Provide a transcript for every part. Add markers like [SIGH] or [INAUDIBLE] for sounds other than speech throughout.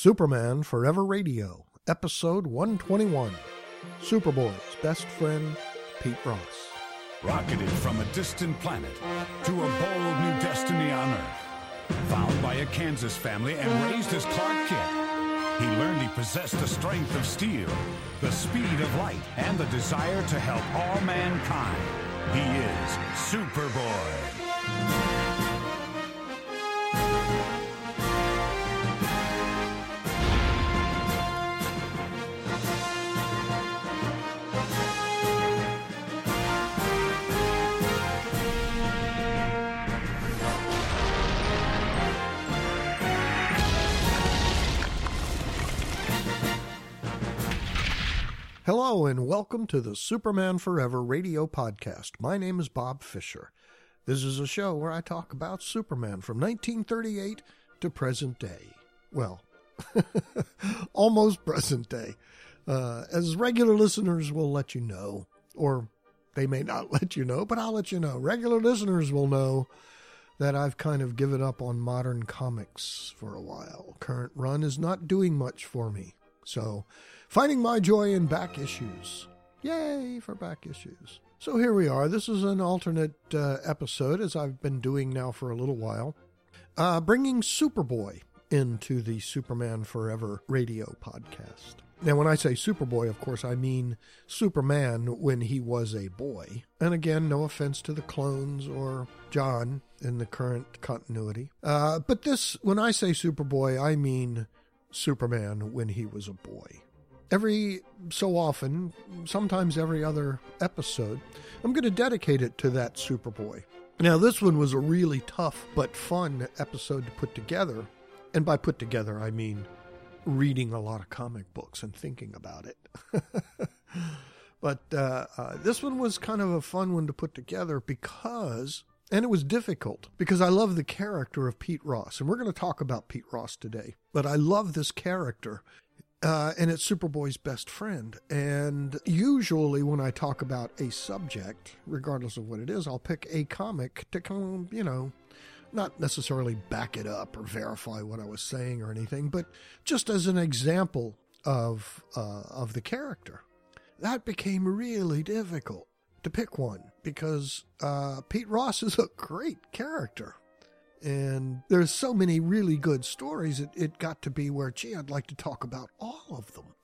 Superman Forever Radio, Episode 121 Superboy's Best Friend, Pete Ross. Rocketed from a distant planet to a bold new destiny on Earth. Found by a Kansas family and raised as Clark Kent, he learned he possessed the strength of steel, the speed of light, and the desire to help all mankind. He is Superboy. Hello, and welcome to the Superman Forever radio podcast. My name is Bob Fisher. This is a show where I talk about Superman from 1938 to present day. Well, [LAUGHS] almost present day. Uh, as regular listeners will let you know, or they may not [LAUGHS] let you know, but I'll let you know. Regular listeners will know that I've kind of given up on modern comics for a while. Current run is not doing much for me. So, finding my joy in back issues. Yay for back issues. So here we are. This is an alternate uh, episode, as I've been doing now for a little while, uh, bringing Superboy into the Superman Forever radio podcast. Now, when I say Superboy, of course, I mean Superman when he was a boy. And again, no offense to the clones or John in the current continuity. Uh, but this, when I say Superboy, I mean Superman when he was a boy. Every so often, sometimes every other episode, I'm going to dedicate it to that Superboy. Now, this one was a really tough but fun episode to put together. And by put together, I mean reading a lot of comic books and thinking about it. [LAUGHS] but uh, uh, this one was kind of a fun one to put together because and it was difficult because I love the character of Pete Ross. And we're going to talk about Pete Ross today. But I love this character. Uh, and it's Superboy's best friend. And usually, when I talk about a subject, regardless of what it is, I'll pick a comic to come, you know, not necessarily back it up or verify what I was saying or anything, but just as an example of uh, of the character. That became really difficult to pick one because uh, Pete Ross is a great character. And there's so many really good stories, it, it got to be where, gee, I'd like to talk about all of them.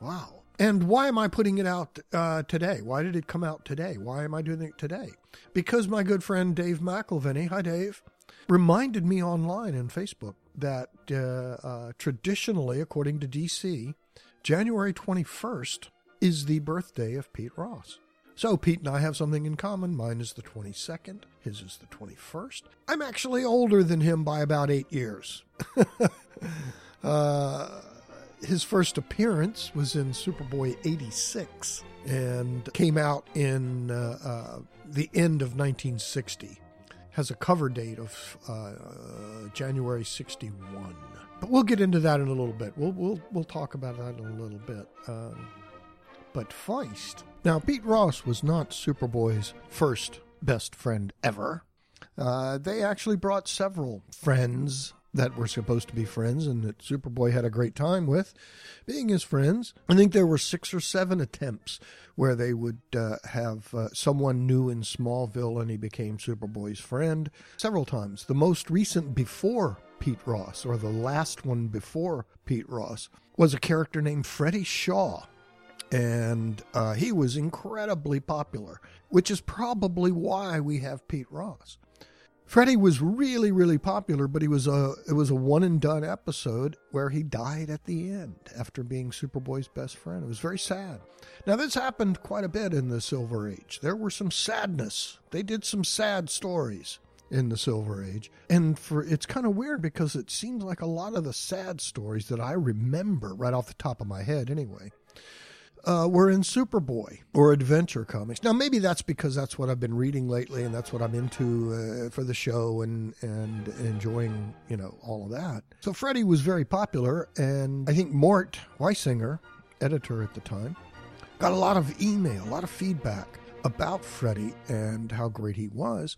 Wow. And why am I putting it out uh, today? Why did it come out today? Why am I doing it today? Because my good friend Dave McElveny, hi Dave, reminded me online and Facebook that uh, uh, traditionally, according to DC, January 21st is the birthday of Pete Ross. So Pete and I have something in common. Mine is the 22nd, his is the 21st. I'm actually older than him by about eight years. [LAUGHS] uh, his first appearance was in Superboy 86 and came out in uh, uh, the end of 1960. Has a cover date of uh, January 61. But we'll get into that in a little bit. We'll, we'll, we'll talk about that in a little bit. Um, but Feist now, Pete Ross was not Superboy's first best friend ever. Uh, they actually brought several friends that were supposed to be friends and that Superboy had a great time with being his friends. I think there were six or seven attempts where they would uh, have uh, someone new in Smallville and he became Superboy's friend several times. The most recent before Pete Ross, or the last one before Pete Ross, was a character named Freddie Shaw and uh, he was incredibly popular, which is probably why we have Pete Ross. Freddie was really, really popular, but he was a it was a one and done episode where he died at the end after being Superboy's best friend. It was very sad. Now this happened quite a bit in the Silver Age. There were some sadness. They did some sad stories in the Silver Age. And for it's kind of weird because it seems like a lot of the sad stories that I remember right off the top of my head anyway uh, were in Superboy or Adventure Comics. Now, maybe that's because that's what I've been reading lately, and that's what I'm into uh, for the show, and and enjoying you know all of that. So Freddie was very popular, and I think Mort Weisinger, editor at the time, got a lot of email, a lot of feedback about Freddie and how great he was,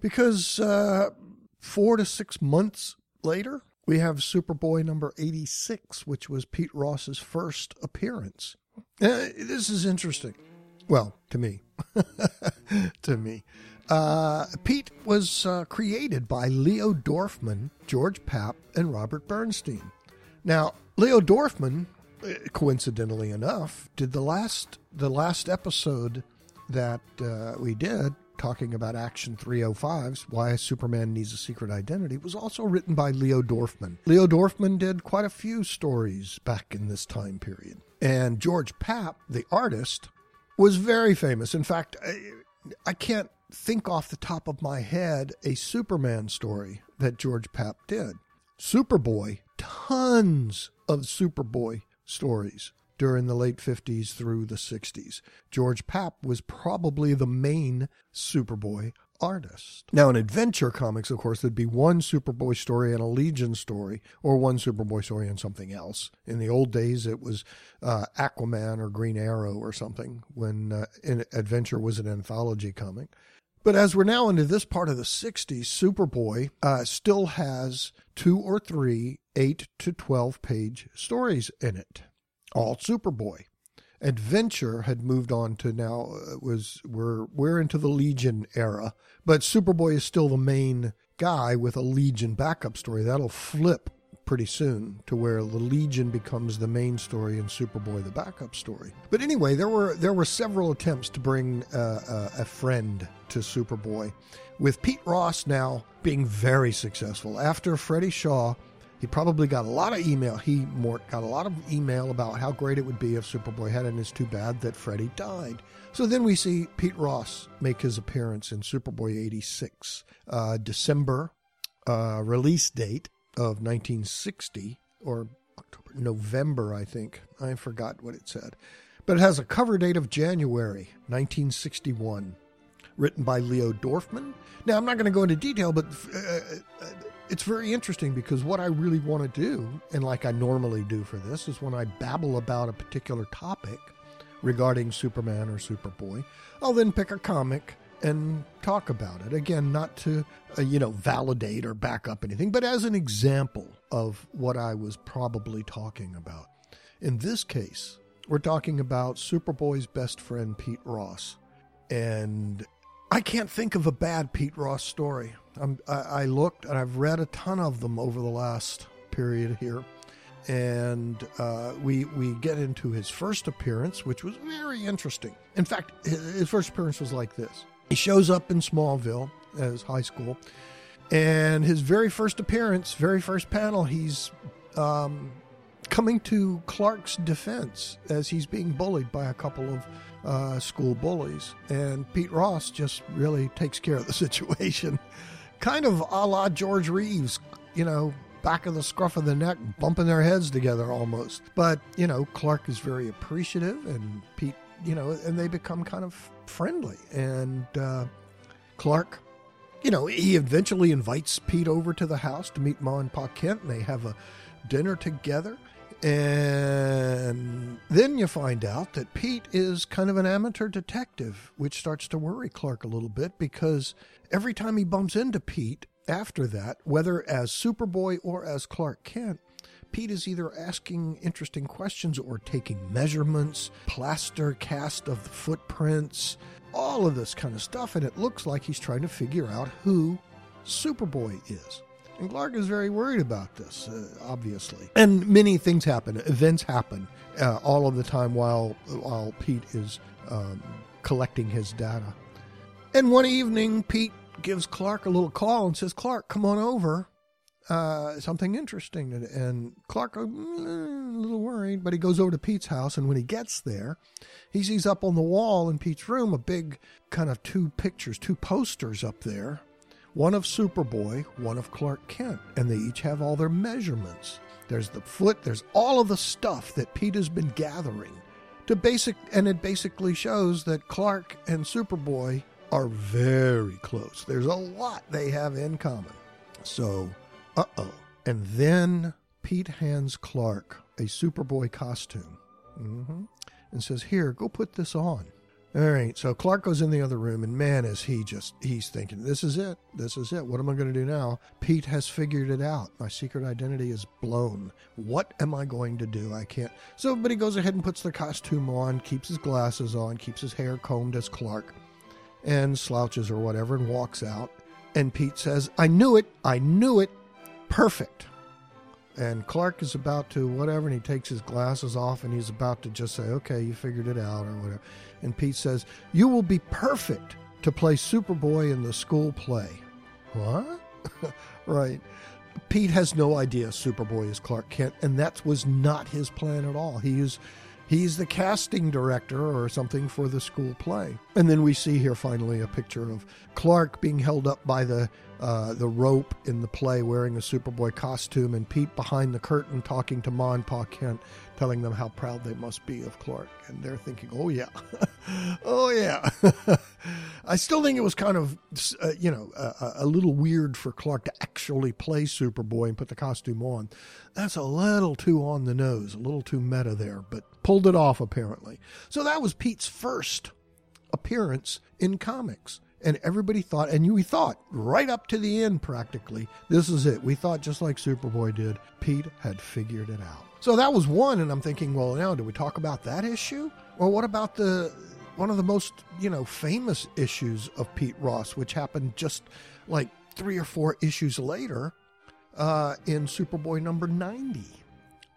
because uh, four to six months later, We have Superboy number 86, which was Pete Ross's first appearance. Uh, this is interesting. Well, to me. [LAUGHS] to me. Uh, Pete was uh, created by Leo Dorfman, George Papp, and Robert Bernstein. Now, Leo Dorfman, uh, coincidentally enough, did the last the last episode that uh, we did talking about Action 305's Why Superman Needs a Secret Identity was also written by Leo Dorfman. Leo Dorfman did quite a few stories back in this time period. And George Papp, the artist, was very famous. In fact, I, I can't think off the top of my head a Superman story that George Papp did. Superboy, tons of Superboy stories during the late 50s through the 60s. George Papp was probably the main Superboy artist. Now, in adventure comics, of course, there'd be one Superboy story and a Legion story, or one Superboy story and something else. In the old days, it was uh, Aquaman or Green Arrow or something, when uh, Adventure was an anthology comic. But as we're now into this part of the 60s, Superboy uh, still has two or three 8 to 12 page stories in it, all Superboy. Adventure had moved on to now uh, was we're we're into the Legion era, but Superboy is still the main guy with a Legion backup story. That'll flip pretty soon to where the Legion becomes the main story and Superboy the backup story. But anyway, there were there were several attempts to bring uh, uh, a friend to Superboy, with Pete Ross now being very successful. After Freddie Shaw he probably got a lot of email. He got a lot of email about how great it would be if Superboy had and it's too bad that Freddie died. So then we see Pete Ross make his appearance in Superboy 86, uh, December uh, release date of 1960, or October, November, I think. I forgot what it said. But it has a cover date of January 1961, written by Leo Dorfman. Now, I'm not going to go into detail, but uh, uh it's very interesting because what I really want to do, and like I normally do for this, is when I babble about a particular topic regarding Superman or Superboy, I'll then pick a comic and talk about it. Again, not to, uh, you know, validate or back up anything, but as an example of what I was probably talking about. In this case, we're talking about Superboy's best friend, Pete Ross. And I can't think of a bad Pete Ross story. I, I looked and I've read a ton of them over the last period here. And uh, we we get into his first appearance, which was very interesting. In fact, his first appearance was like this: he shows up in Smallville as high school, and his very first appearance, very first panel, he's um, coming to Clark's defense as he's being bullied by a couple of uh, school bullies. And Pete Ross just really takes care of the [LAUGHS] situation. kind of a la George Reeves, you know, back of the scruff of the neck, bumping their heads together almost. But, you know, Clark is very appreciative, and Pete, you know, and they become kind of friendly. And uh, Clark, you know, he eventually invites Pete over to the house to meet Ma and Pa Kent, and they have a dinner together. And then you find out that Pete is kind of an amateur detective, which starts to worry Clark a little bit because every time he bumps into Pete after that, whether as Superboy or as Clark Kent, Pete is either asking interesting questions or taking measurements, plaster cast of the footprints, all of this kind of stuff. And it looks like he's trying to figure out who Superboy is. And Clark is very worried about this, uh, obviously. And many things happen, events happen uh, all of the time while, while Pete is um, collecting his data. And one evening, Pete gives Clark a little call and says, Clark, come on over. Uh, something interesting. And, and Clark, uh, mm, a little worried, but he goes over to Pete's house. And when he gets there, he sees up on the wall in Pete's room a big kind of two pictures, two posters up there one of Superboy, one of Clark Kent, and they each have all their measurements. There's the foot, there's all of the stuff that Pete has been gathering to basic, and it basically shows that Clark and Superboy are very close. There's a lot they have in common. So, uh oh. And then Pete hands Clark a Superboy costume mm-hmm. and says, Here, go put this on. All right, so Clark goes in the other room, and man, is he just, he's thinking, this is it. This is it. What am I going to do now? Pete has figured it out. My secret identity is blown. What am I going to do? I can't. So, but he goes ahead and puts the costume on, keeps his glasses on, keeps his hair combed as Clark, and slouches or whatever, and walks out. And Pete says, I knew it. I knew it. Perfect. And Clark is about to whatever, and he takes his glasses off and he's about to just say, Okay, you figured it out, or whatever. And Pete says, You will be perfect to play Superboy in the school play. What? [LAUGHS] right. Pete has no idea Superboy is Clark Kent, and that was not his plan at all. He is he's the casting director or something for the school play. And then we see here finally a picture of Clark being held up by the uh, the rope in the play wearing a Superboy costume, and Pete behind the curtain talking to Ma and Pa Kent, telling them how proud they must be of Clark. And they're thinking, oh, yeah, [LAUGHS] oh, yeah. [LAUGHS] I still think it was kind of, uh, you know, a, a little weird for Clark to actually play Superboy and put the costume on. That's a little too on the nose, a little too meta there, but pulled it off apparently. So that was Pete's first appearance in comics and everybody thought, and we thought right up to the end practically, this is it. We thought just like Superboy did, Pete had figured it out. So that was one, and I'm thinking, well, now do we talk about that issue, or what about the one of the most you know famous issues of Pete Ross, which happened just like three or four issues later uh, in Superboy number ninety,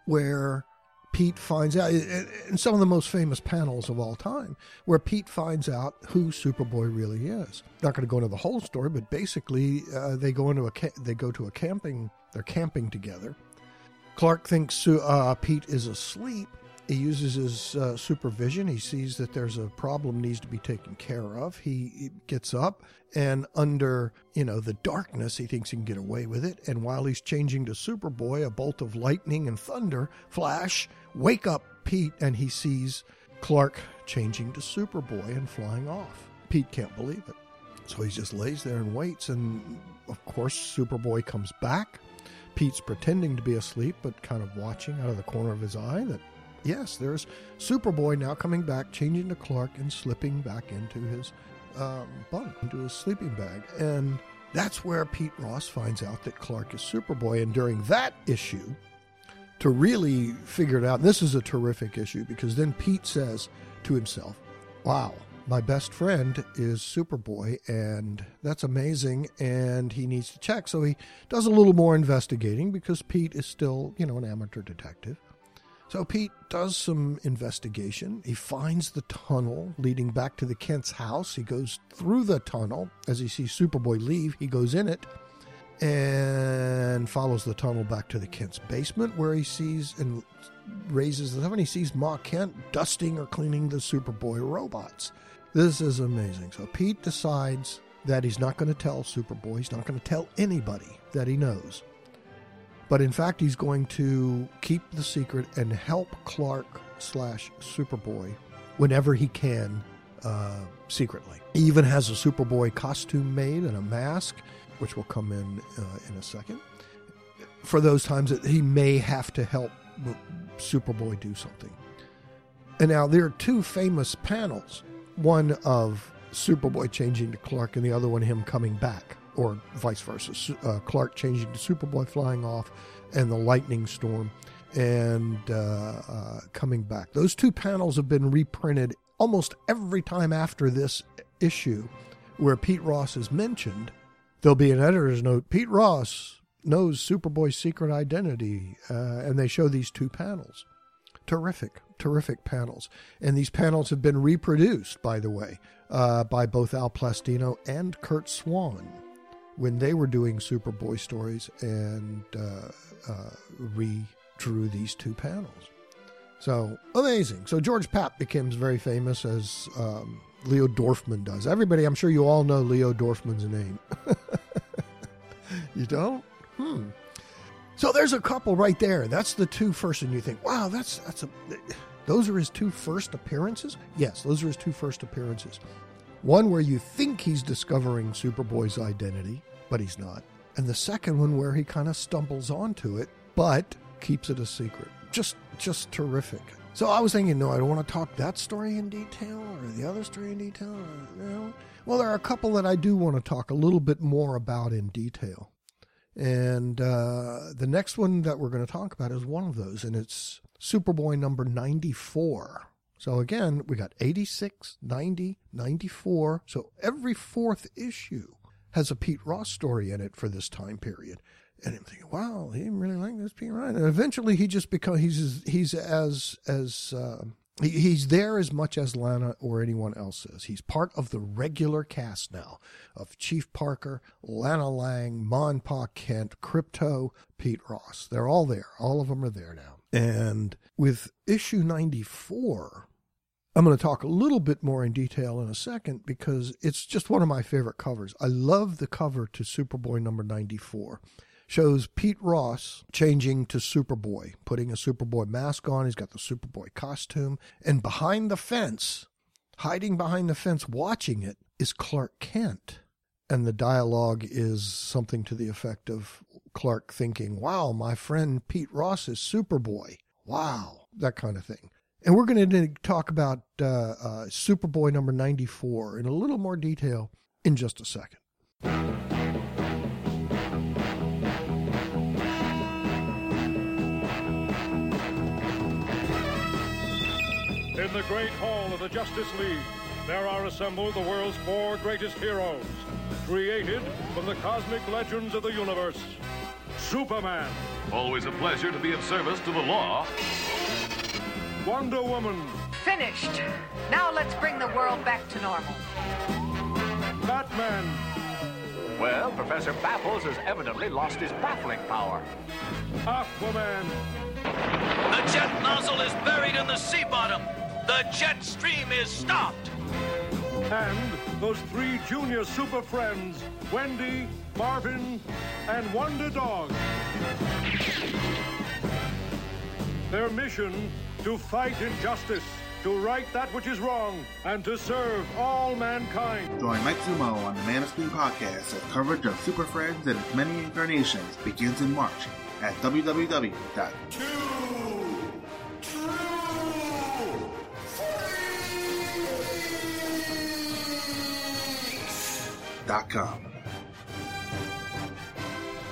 where Pete finds out in some of the most famous panels of all time, where Pete finds out who Superboy really is. Not going to go into the whole story, but basically, uh, they go into a they go to a camping. They're camping together. Clark thinks uh, Pete is asleep. He uses his uh, supervision. He sees that there's a problem needs to be taken care of. He gets up and under you know the darkness, he thinks he can get away with it. And while he's changing to Superboy, a bolt of lightning and thunder flash wake up Pete and he sees Clark changing to Superboy and flying off. Pete can't believe it. So he just lays there and waits. And of course, Superboy comes back. Pete's pretending to be asleep, but kind of watching out of the corner of his eye that, yes, there's Superboy now coming back, changing to Clark, and slipping back into his um, bunk, into his sleeping bag. And that's where Pete Ross finds out that Clark is Superboy. And during that issue, to really figure it out. And this is a terrific issue because then Pete says to himself, Wow, my best friend is Superboy, and that's amazing. And he needs to check. So he does a little more investigating because Pete is still, you know, an amateur detective. So Pete does some investigation. He finds the tunnel leading back to the Kent's house. He goes through the tunnel. As he sees Superboy leave, he goes in it and follows the tunnel back to the Kent's basement where he sees and raises the and he sees Ma Kent dusting or cleaning the Superboy robots. This is amazing. So Pete decides that he's not going to tell Superboy, he's not going to tell anybody that he knows. But in fact, he's going to keep the secret and help Clark slash Superboy whenever he can uh, secretly. He even has a Superboy costume made and a mask which will come in uh, in a second, for those times that he may have to help Superboy do something. And now there are two famous panels one of Superboy changing to Clark, and the other one him coming back, or vice versa. Uh, Clark changing to Superboy, flying off, and the lightning storm, and uh, uh, coming back. Those two panels have been reprinted almost every time after this issue, where Pete Ross is mentioned there'll be an editor's note Pete Ross knows Superboy's secret identity. Uh, and they show these two panels. Terrific, terrific panels. And these panels have been reproduced, by the way, uh, by both Al Plastino and Curt Swan when they were doing Superboy stories and uh, uh redrew these two panels. So amazing. So George Papp becomes very famous as um, Leo Dorfman does. Everybody, I'm sure you all know Leo Dorfman's name. [LAUGHS] you don't? Hmm. So there's a couple right there. That's the two first, and you think, wow, that's that's a. Those are his two first appearances. Yes, those are his two first appearances. One where you think he's discovering Superboy's identity, but he's not, and the second one where he kind of stumbles onto it, but keeps it a secret. Just, just terrific. So I was thinking, no, I don't want to talk that story in detail or the other story in detail. No. Well, there are a couple that I do want to talk a little bit more about in detail. And uh, the next one that we're going to talk about is one of those, and it's Superboy number 94. So again, we got 86, 90, 94. So every fourth issue has a Pete Ross story in it for this time period. And I'm thinking, wow, he didn't really like this Pete Ross. And eventually he just becomes, he's, he's as, as, uh, he, he's there as much as Lana or anyone else is. He's part of the regular cast now of Chief Parker, Lana Lang, Mon Pa Kent, Krypto, Pete Ross. They're all there. All of them are there now. And with issue 94, I'm going to talk a little bit more in detail in a second because it's just one of my favorite covers. I love the cover to Superboy number 94. Shows Pete Ross changing to Superboy, putting a Superboy mask on. He's got the Superboy costume. And behind the fence, hiding behind the fence, watching it, is Clark Kent. And the dialogue is something to the effect of Clark thinking, wow, my friend Pete Ross is Superboy. Wow, that kind of thing. And we're going to talk about uh, uh, Superboy number 94 in a little more detail in just a second. The great hall of the Justice League, there are assembled the world's four greatest heroes, created from the cosmic legends of the universe. Superman, Always a pleasure to be of service to the law. Wonder Woman, Finished. Now let's bring the world back to normal. Batman, Well, Professor Baffles has evidently lost his baffling power. Aquaman, The jet nozzle is buried in the sea bottom. The jet stream is stopped. and those three junior super friends, Wendy, Marvin, and Wonder Dog. Their mission to fight injustice, to right that which is wrong, and to serve all mankind. Join Mike Zumo on the Man of Steel podcast as coverage of Super Friends and its many incarnations begins in March at www. Dot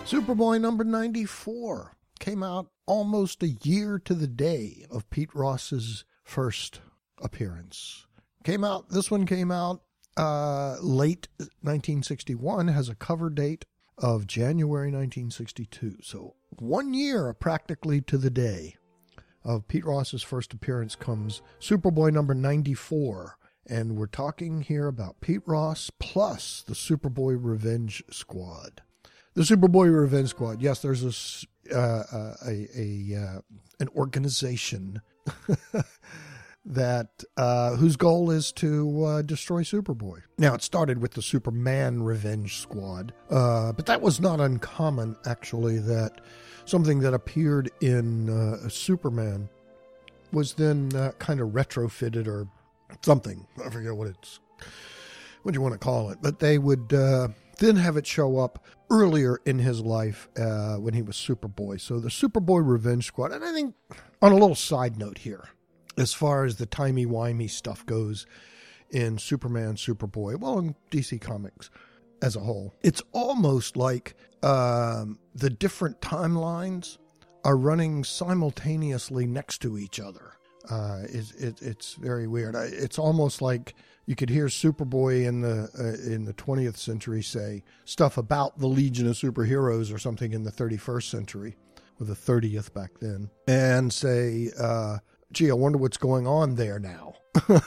Superboy number 94 came out almost a year to the day of Pete Ross's first appearance. Came out, this one came out uh, late 1961, has a cover date of January 1962. So one year practically to the day of Pete Ross's first appearance comes Superboy number 94. And we're talking here about Pete Ross plus the Superboy Revenge Squad. The Superboy Revenge Squad. Yes, there's this uh, uh, a a uh, an organization [LAUGHS] that uh, whose goal is to uh, destroy Superboy. Now, it started with the Superman Revenge Squad, uh, but that was not uncommon. Actually, that something that appeared in Superman was then kind of retrofitted or something. I forget what it's what do you want to call it, but they would uh, then have it show up earlier in his life uh, when he was Superboy. So the Superboy Revenge Squad, and I think on a little side note here, as far as the timey wimey stuff goes in Superman, Superboy, well, in DC Comics as a whole, it's almost like um, the different timelines are running simultaneously next to each other. Uh, it, it, it's very weird. It's almost like you could hear Superboy in the uh, in the 20th century say stuff about the Legion of Superheroes or something in the 31st century, or the 30th back then, and say, uh, "Gee, I wonder what's going on there now." [LAUGHS]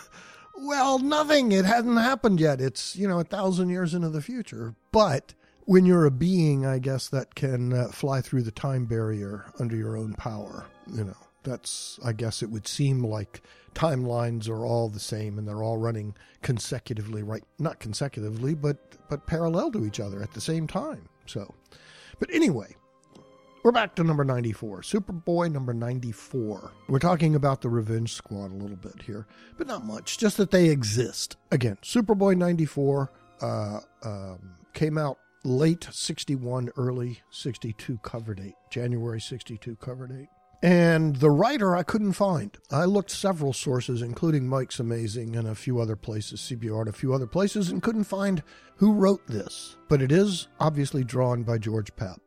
well, nothing. It hasn't happened yet. It's you know a thousand years into the future, but when you're a being, I guess that can uh, fly through the time barrier under your own power. You know, that's I guess it would seem like timelines are all the same and they're all running consecutively, right? Not consecutively, but but parallel to each other at the same time. So, but anyway. We're back to number 94, Superboy number 94. We're talking about the Revenge Squad a little bit here, but not much, just that they exist. Again, Superboy 94 uh, um, came out late 61, early 62 cover date, January 62 cover date. And the writer I couldn't find. I looked several sources, including Mike's Amazing and a few other places, CBR and a few other places, and couldn't find who wrote this. But it is obviously drawn by George Papp.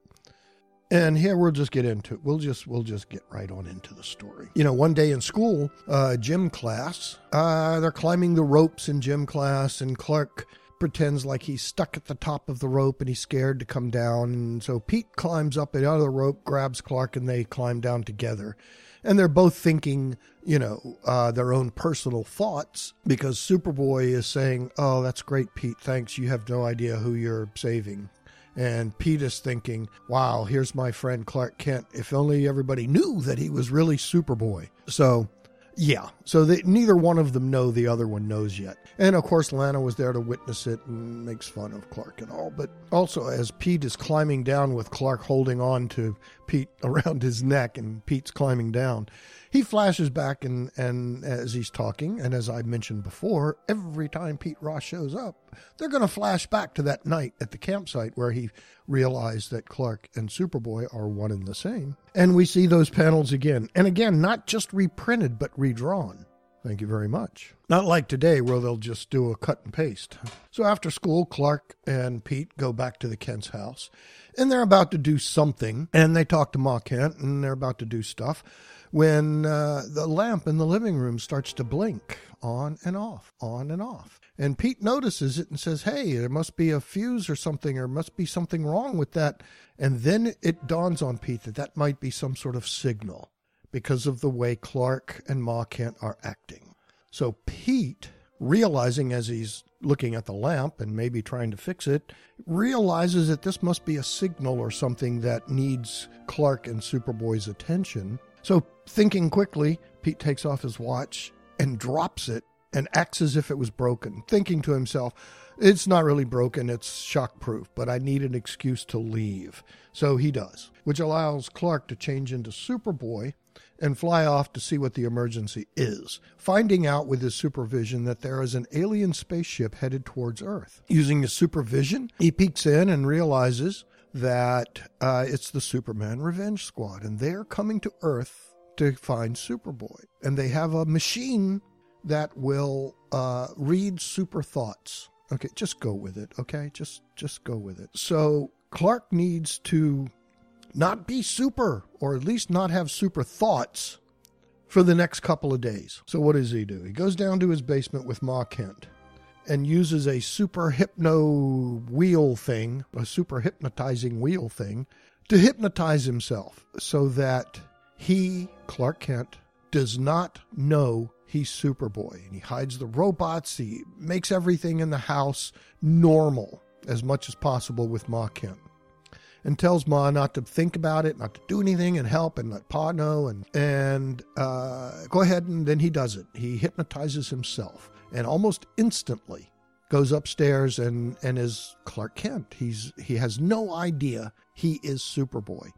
And here we'll just get into it. We'll just we'll just get right on into the story. You know, one day in school, uh, gym class, uh, they're climbing the ropes in gym class, and Clark pretends like he's stuck at the top of the rope and he's scared to come down. And so Pete climbs up out of the rope, grabs Clark, and they climb down together. And they're both thinking, you know, uh, their own personal thoughts because Superboy is saying, Oh, that's great, Pete. Thanks. You have no idea who you're saving. And Pete is thinking, wow, here's my friend Clark Kent. If only everybody knew that he was really Superboy. So, yeah. So they, neither one of them know the other one knows yet. And of course, Lana was there to witness it and makes fun of Clark and all. But also, as Pete is climbing down with Clark holding on to Pete [LAUGHS] around his neck and Pete's climbing down, he flashes back and, and as he's talking, and as I mentioned before, every time Pete Ross shows up, they're going to flash back to that night at the campsite where he realized that Clark and Superboy are one and the same. And we see those panels again. And again, not just reprinted, but redrawn. Thank you very much. Not like today where they'll just do a cut and paste. So after school, Clark and Pete go back to the Kent's house and they're about to do something. And they talk to Ma Kent and they're about to do stuff when uh, the lamp in the living room starts to blink on and off, on and off. And Pete notices it and says, Hey, there must be a fuse or something, or must be something wrong with that. And then it dawns on Pete that that might be some sort of signal because of the way Clark and Ma Kent are acting. So Pete, realizing as he's looking at the lamp and maybe trying to fix it, realizes that this must be a signal or something that needs Clark and Superboy's attention. So, thinking quickly, Pete takes off his watch and drops it and acts as if it was broken, thinking to himself, it's not really broken, it's shockproof, but I need an excuse to leave. So he does, which allows Clark to change into Superboy and fly off to see what the emergency is, finding out with his supervision that there is an alien spaceship headed towards Earth. Using his supervision, he peeks in and realizes that uh, it's the Superman Revenge Squad, and they're coming to Earth to find Superboy. And they have a machine that will uh, read super thoughts. Okay, just go with it. Okay, just just go with it. So Clark needs to not be super, or at least not have super thoughts for the next couple of days. So what does he do? He goes down to his basement with Ma Kent and uses a super hypno wheel thing, a super hypnotizing wheel thing, to hypnotize himself so that he, Clark Kent, does not know he's Superboy. And he hides the robots, he makes everything in the house normal as much as possible with Ma Kent. And tells Ma not to think about it, not to do anything, and help, and let Pa know, and and uh, go ahead. And then he does it. He hypnotizes himself and almost instantly goes upstairs and, and is Clark Kent. He's he has no idea he is Superboy.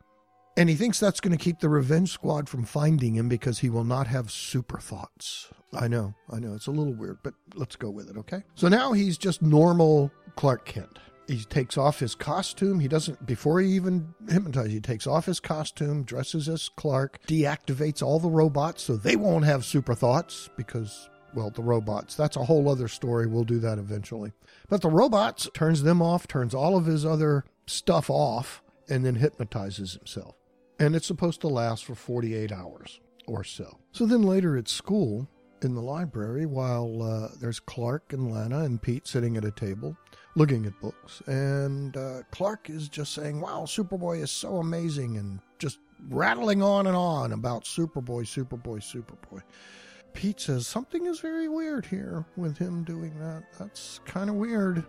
And he thinks that's going to keep the Revenge Squad from finding him because he will not have super thoughts. I know, I know, it's a little weird, but let's go with it, okay? So now he's just normal Clark Kent. He takes off his costume. He doesn't, before he even hypnotizes, he takes off his costume, dresses as Clark, deactivates all the robots so they won't have super thoughts because well, the robots. That's a whole other story. We'll do that eventually. But the robots turns them off, turns all of his other stuff off, and then hypnotizes himself. And it's supposed to last for 48 hours or so. So then later at school, in the library, while uh, there's Clark and Lana and Pete sitting at a table looking at books, and uh, Clark is just saying, Wow, Superboy is so amazing, and just rattling on and on about Superboy, Superboy, Superboy. Pete says something is very weird here with him doing that. That's kind of weird.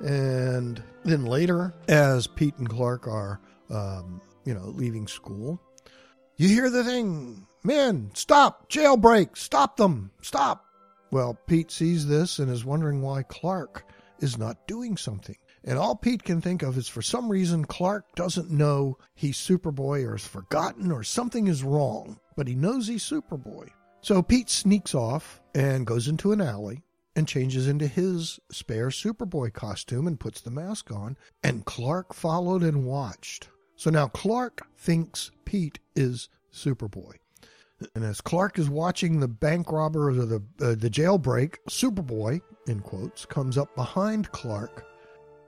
And then later, as Pete and Clark are, um, you know, leaving school, you hear the thing Men, stop! Jailbreak! Stop them! Stop! Well, Pete sees this and is wondering why Clark is not doing something. And all Pete can think of is for some reason Clark doesn't know he's Superboy or has forgotten or something is wrong, but he knows he's Superboy. So Pete sneaks off and goes into an alley and changes into his spare Superboy costume and puts the mask on. And Clark followed and watched. So now Clark thinks Pete is Superboy. And as Clark is watching the bank robber or the uh, the jailbreak, Superboy in quotes comes up behind Clark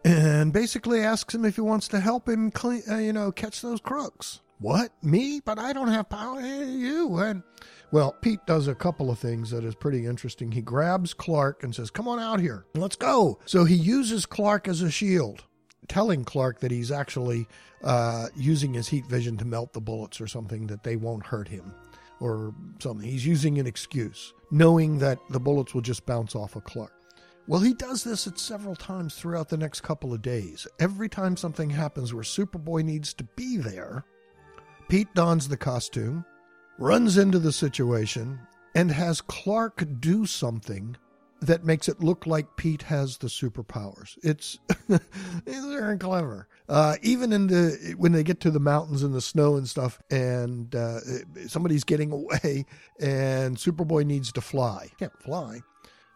and basically asks him if he wants to help him clean, uh, you know, catch those crooks. What? Me? But I don't have power. Hey, you. And well, Pete does a couple of things that is pretty interesting. He grabs Clark and says, "Come on out here. Let's go." So he uses Clark as a shield, telling Clark that he's actually uh, using his heat vision to melt the bullets or something that they won't hurt him or something. He's using an excuse, knowing that the bullets will just bounce off of Clark. Well, he does this at several times throughout the next couple of days. Every time something happens where Superboy needs to be there, Pete dons the costume, runs into the situation, and has Clark do something that makes it look like Pete has the superpowers. [LAUGHS] It's very clever. Uh, even in the when they get to the mountains and the snow and stuff, and uh, somebody's getting away, and Superboy needs to fly. Can't fly,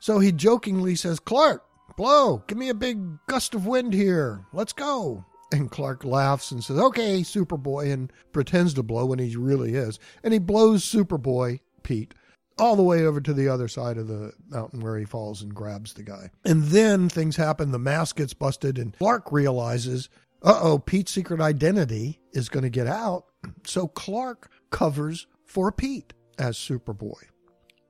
so he jokingly says, "Clark, blow! Give me a big gust of wind here. Let's go." And Clark laughs and says, "Okay, Superboy," and pretends to blow when he really is, and he blows Superboy Pete all the way over to the other side of the mountain where he falls and grabs the guy. And then things happen. The mask gets busted, and Clark realizes, uh oh, Pete's secret identity is going to get out. So Clark covers for Pete as Superboy.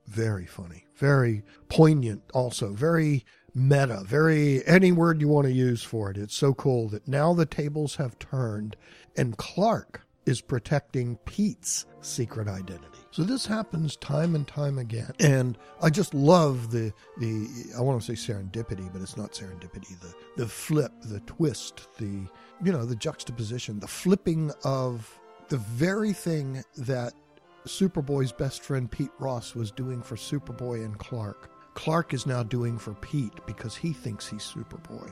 Very funny, very poignant, also, very meta, very any word you want to use for it. It's so cool that now the tables have turned, and Clark is protecting Pete's secret identity. So this happens time and time again, and I just love the the I want to say serendipity, but it's not serendipity. The the flip, the twist, the you know the juxtaposition, the flipping of the very thing that Superboy's best friend Pete Ross was doing for Superboy and Clark. Clark is now doing for Pete because he thinks he's Superboy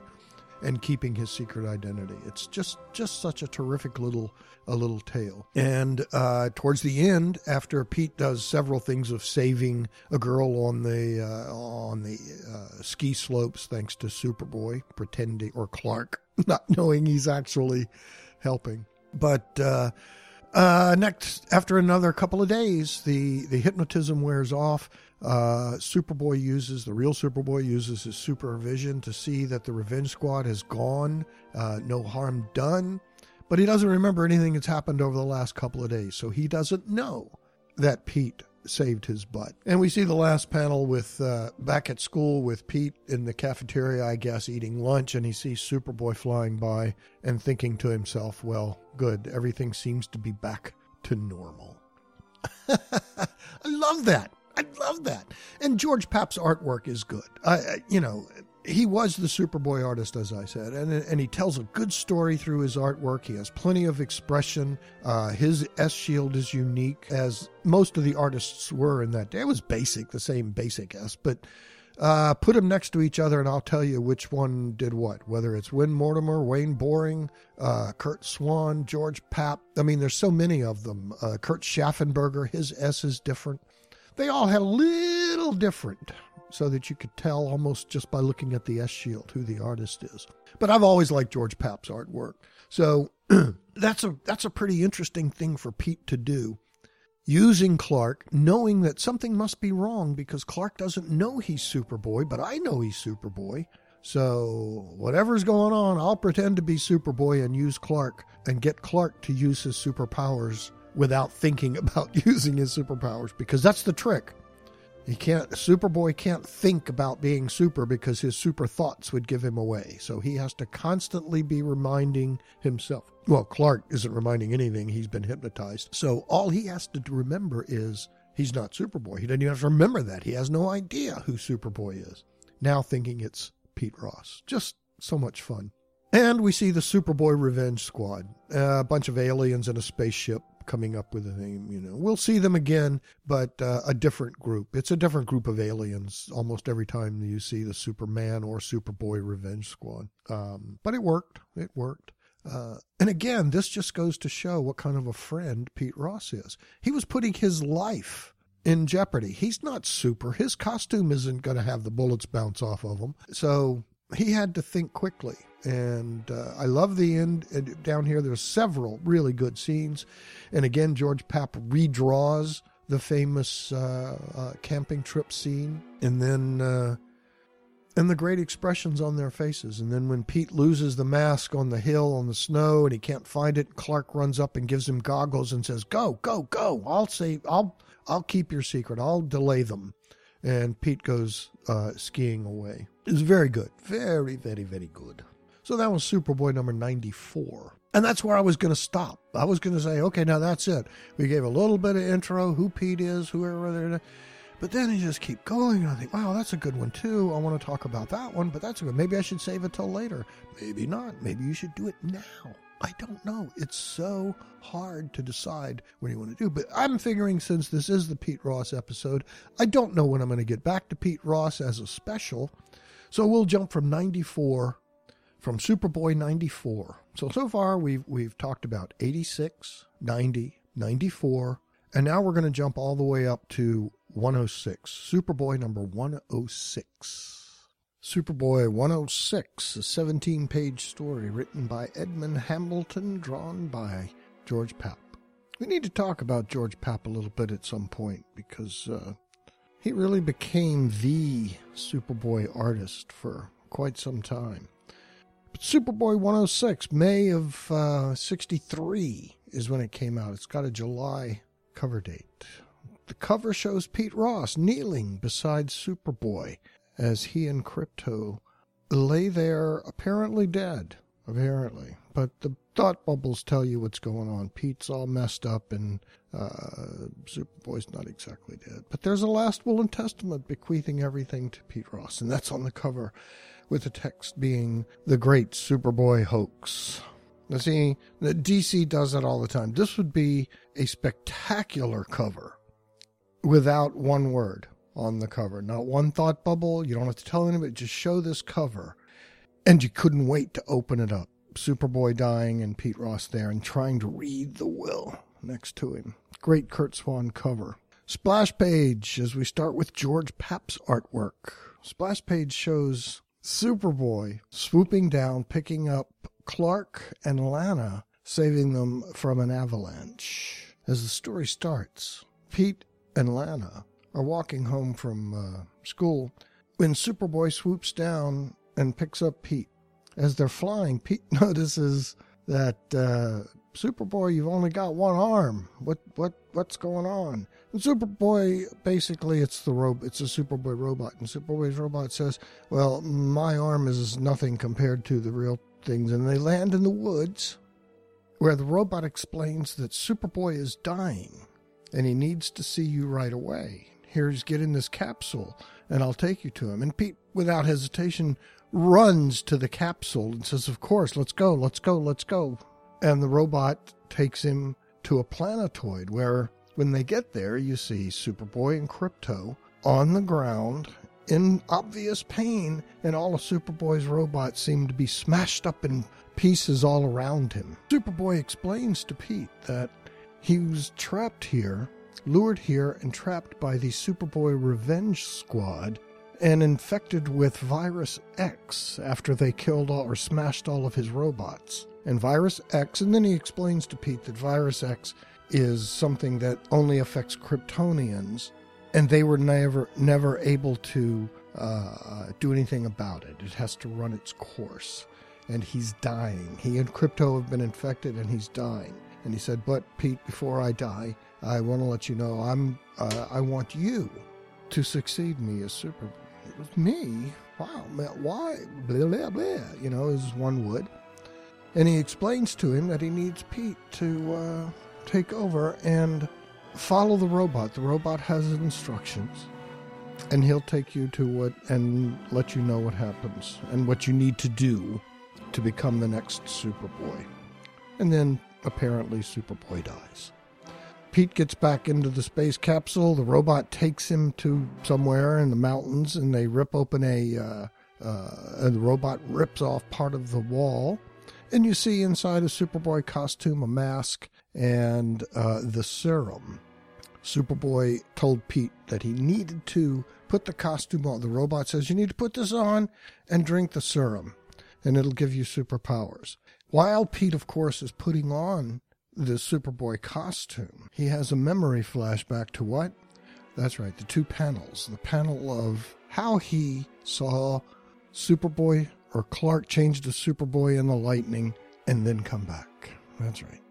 and keeping his secret identity. It's just just such a terrific little a little tale. And uh, towards the end, after Pete does several things of saving a girl on the uh, on the uh, ski slopes, thanks to Superboy pretending or Clark [LAUGHS] not knowing he's actually helping, but. Uh, uh, next, after another couple of days, the, the hypnotism wears off. Uh, Superboy uses, the real Superboy uses his supervision to see that the Revenge Squad has gone, uh, no harm done. But he doesn't remember anything that's happened over the last couple of days, so he doesn't know that Pete saved his butt. And we see the last panel with uh, back at school with Pete in the cafeteria, I guess, eating lunch, and he sees Superboy flying by and thinking to himself, well, good, everything seems to be back to normal. [LAUGHS] I love that. I love that. And George Papp's artwork is good. I, you know, he was the Superboy artist, as I said, and and he tells a good story through his artwork. He has plenty of expression. Uh, his S shield is unique, as most of the artists were in that day. It was basic, the same basic S, but uh, put them next to each other, and I'll tell you which one did what. Whether it's Win Mortimer, Wayne Boring, uh, Curt Swan, George Papp. I mean, there's so many of them. Uh, Kurt Schaffenberger, his S is different. They all had a little different so that you could tell almost just by looking at the S shield who the artist is. But I've always liked George Papp's artwork. So [CLEARS THROAT] that's a that's a pretty interesting thing for Pete to do. Using Clark, knowing that something must be wrong because Clark doesn't know he's Superboy, but I know he's Superboy. So, whatever's going on, I'll pretend to be Superboy and use Clark and get Clark to use his superpowers without thinking [LAUGHS] about using his superpowers because that's the trick. He can't Superboy can't think about being super because his super thoughts would give him away. So he has to constantly be reminding himself. Well, Clark isn't reminding anything. He's been hypnotized. So all he has to remember is he's not Superboy. He doesn't even have to remember that. He has no idea who Superboy is. Now thinking it's Pete Ross. Just so much fun. And we see the Superboy Revenge Squad, a bunch of aliens in a spaceship coming up with a name. You know, we'll see them again, but uh, a different group. It's a different group of aliens almost every time you see the Superman or Superboy Revenge Squad. Um, but it worked. It worked. Uh, and again, this just goes to show what kind of a friend Pete Ross is. He was putting his life in jeopardy. He's not super. His costume isn't going to have the bullets bounce off of him. So he had to think quickly. And uh, I love the end. And down here, there's several really good scenes. And again, George Papp redraws the famous uh, uh, camping trip scene. And then. Uh, and the great expressions on their faces. And then when Pete loses the mask on the hill on the snow and he can't find it, Clark runs up and gives him goggles and says, "Go, go, go! I'll save. I'll, I'll keep your secret. I'll delay them." And Pete goes uh, skiing away. It's very good, very, very, very good. So that was Superboy number ninety-four. And that's where I was going to stop. I was going to say, okay, now that's it. We gave a little bit of intro, who Pete is, whoever. But then you just keep going, and I think, wow, that's a good one too. I want to talk about that one, but that's good. Maybe I should save it till later. Maybe not. Maybe you should do it now. I don't know. It's so hard to decide what you want to do. But I'm figuring since this is the Pete Ross episode, I don't know when I'm going to get back to Pete Ross as a special. So we'll jump from 94 from Superboy 94. So so far we've we've talked about 86, 90, 94, and now we're going to jump all the way up to 106. Superboy number 106. Superboy 106, a 17 page story written by Edmund Hamilton, drawn by George Papp. We need to talk about George Papp a little bit at some point because uh, he really became the Superboy artist for quite some time. Superboy 106, May of uh, 63 is when it came out. It's got a July cover date. The cover shows Pete Ross kneeling beside Superboy as he and Krypto lay there apparently dead. Apparently. But the thought bubbles tell you what's going on. Pete's all messed up and uh, Superboy's not exactly dead. But there's a last will and testament bequeathing everything to Pete Ross, and that's on the cover with the text being the great Superboy hoax. Now, see, DC does that all the time. This would be a spectacular cover without one word on the cover. Not one thought bubble. You don't have to tell anybody. Just show this cover. And you couldn't wait to open it up. Superboy dying and Pete Ross there and trying to read the will next to him. Great Curt Swan cover. Splash page as we start with George Papp's artwork. Splash page shows Superboy swooping down, picking up Clark and Lana, saving them from an avalanche. As the story starts, Pete and Lana are walking home from uh, school when Superboy swoops down and picks up Pete. As they're flying, Pete [LAUGHS] notices that uh, Superboy, you've only got one arm. What what what's going on? And Superboy, basically, it's the robe. It's a Superboy robot, and Superboy's robot says, "Well, my arm is nothing compared to the real things." And they land in the woods, where the robot explains that Superboy is dying and he needs to see you right away. Here's get in this capsule and I'll take you to him. And Pete, without hesitation, runs to the capsule and says, Of course, let's go, let's go, let's go. And the robot takes him to a planetoid where, when they get there, you see Superboy and Krypto on the ground in obvious pain, and all of Superboy's robots seem to be smashed up in pieces all around him. Superboy explains to Pete that he was trapped here, lured here, and trapped by the Superboy Revenge Squad and infected with Virus X after they killed all or smashed all of his robots. And Virus X, and then he explains to Pete that Virus X is something that only affects Kryptonians, and they were never never able to uh, do anything about it. It has to run its course, and he's dying. He and Krypto have been infected, and he's dying. And he said, "But Pete, before I die, I want to let you know I'm. Uh, I want you to succeed me as Superboy." It was me. Wow, why? Blah blah blah. You know, as one would. And he explains to him that he needs Pete to uh, take over and follow the robot. The robot has instructions, and he'll take you to what and let you know what happens and what you need to do to become the next Superboy. And then apparently Superboy dies. Pete gets back into the space capsule. The robot takes him to somewhere in the mountains, and they rip open a. Uh, uh, the robot rips off part of the wall, and you see inside a Superboy costume, a mask, and uh, the serum. Superboy told Pete that he needed to put the costume on. The robot says, You need to put this on and drink the serum. and it'll give you superpowers. While Pete, of course, is putting on the Superboy costume, he has a memory flashback to what? That's right, the two panels. The panel of how he saw Superboy or Clark change to Superboy and the lightning and then come back. That's right.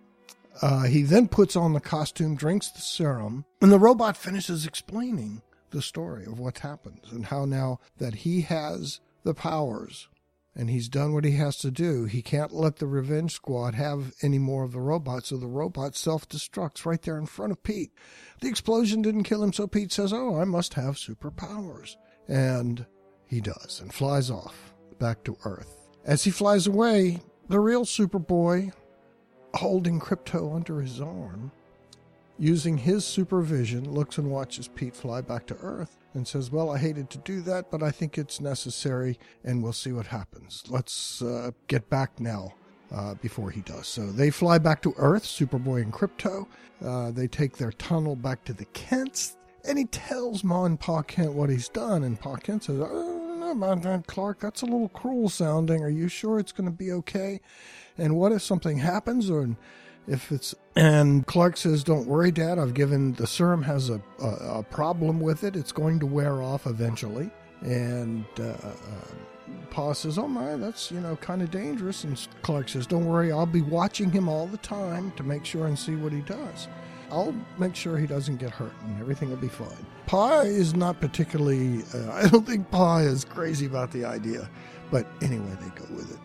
Uh, he then puts on the costume, drinks the serum, and the robot finishes explaining the story of what happens and how now that he has the powers and he's done what he has to do, he can't let the revenge squad have any more of the robot, so the robot self destructs right there in front of Pete. The explosion didn't kill him, so Pete says, Oh, I must have superpowers. And he does and flies off back to Earth. As he flies away, the real Superboy, holding Krypto under his arm, using his supervision, looks and watches Pete fly back to Earth and says, Well, I hated to do that, but I think it's necessary, and we'll see what happens. Let's uh, get back now. Uh, before he does. So they fly back to Earth, Superboy and Krypto. Uh, they take their tunnel back to the Kents, and he tells Ma and Pa Kent what he's done. And Pa Kent says, Oh, about Clark. That's a little cruel sounding. Are you sure it's going to be okay? And what if something happens? Or if it's [CLEARS THROAT] and Clark says, "Don't worry, Dad. I've given the serum has a a, a problem with it. It's going to wear off eventually." And uh, uh, Pa says, "Oh my, that's you know kind of dangerous." And Clark says, "Don't worry. I'll be watching him all the time to make sure and see what he does. I'll make sure he doesn't get hurt, and everything will be fine." Pa is not particularly. Uh, I don't think Pa is crazy about the idea, but anyway, they go with it.